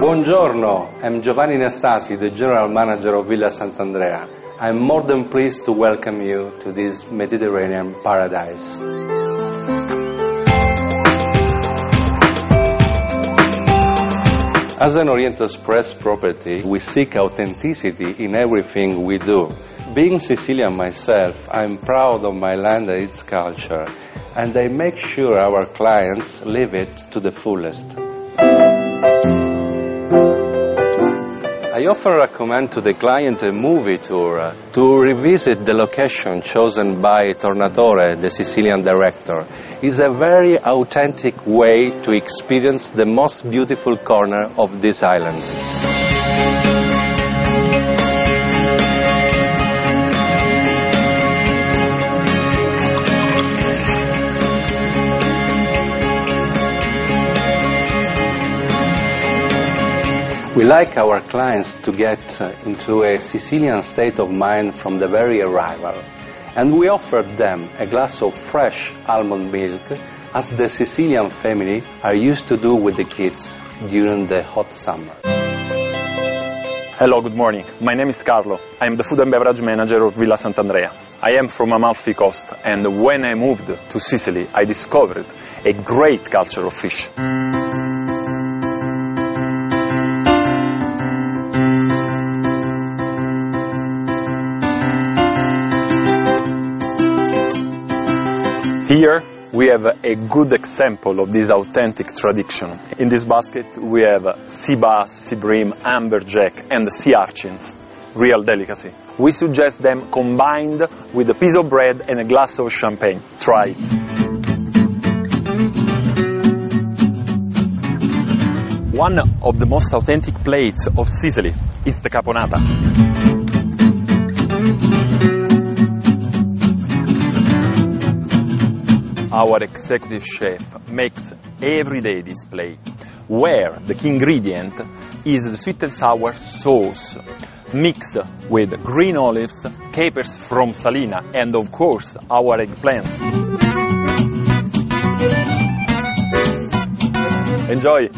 Buongiorno, I'm Giovanni Nastasi, the General Manager of Villa Sant'Andrea. I'm more than pleased to welcome you to this Mediterranean paradise. As an Orient Express property, we seek authenticity in everything we do. Being Sicilian myself, I'm proud of my land and its culture, and I make sure our clients live it to the fullest. I often recommend to the client a movie tour to revisit the location chosen by Tornatore, the Sicilian director. It's a very authentic way to experience the most beautiful corner of this island. We like our clients to get uh, into a Sicilian state of mind from the very arrival, and we offer them a glass of fresh almond milk, as the Sicilian family are used to do with the kids during the hot summer. Hello, good morning. My name is Carlo. I am the food and beverage manager of Villa Sant'Andrea. I am from Amalfi Coast, and when I moved to Sicily, I discovered a great culture of fish. Here we have a good example of this authentic tradition. In this basket we have sea bass, sea bream, amberjack and sea urchins, real delicacy. We suggest them combined with a piece of bread and a glass of champagne. Try it. One of the most authentic plates of Sicily is the caponata. Our executive chef makes everyday display where the key ingredient is the sweet and sour sauce mixed with green olives, capers from Salina, and of course our eggplants. Enjoy!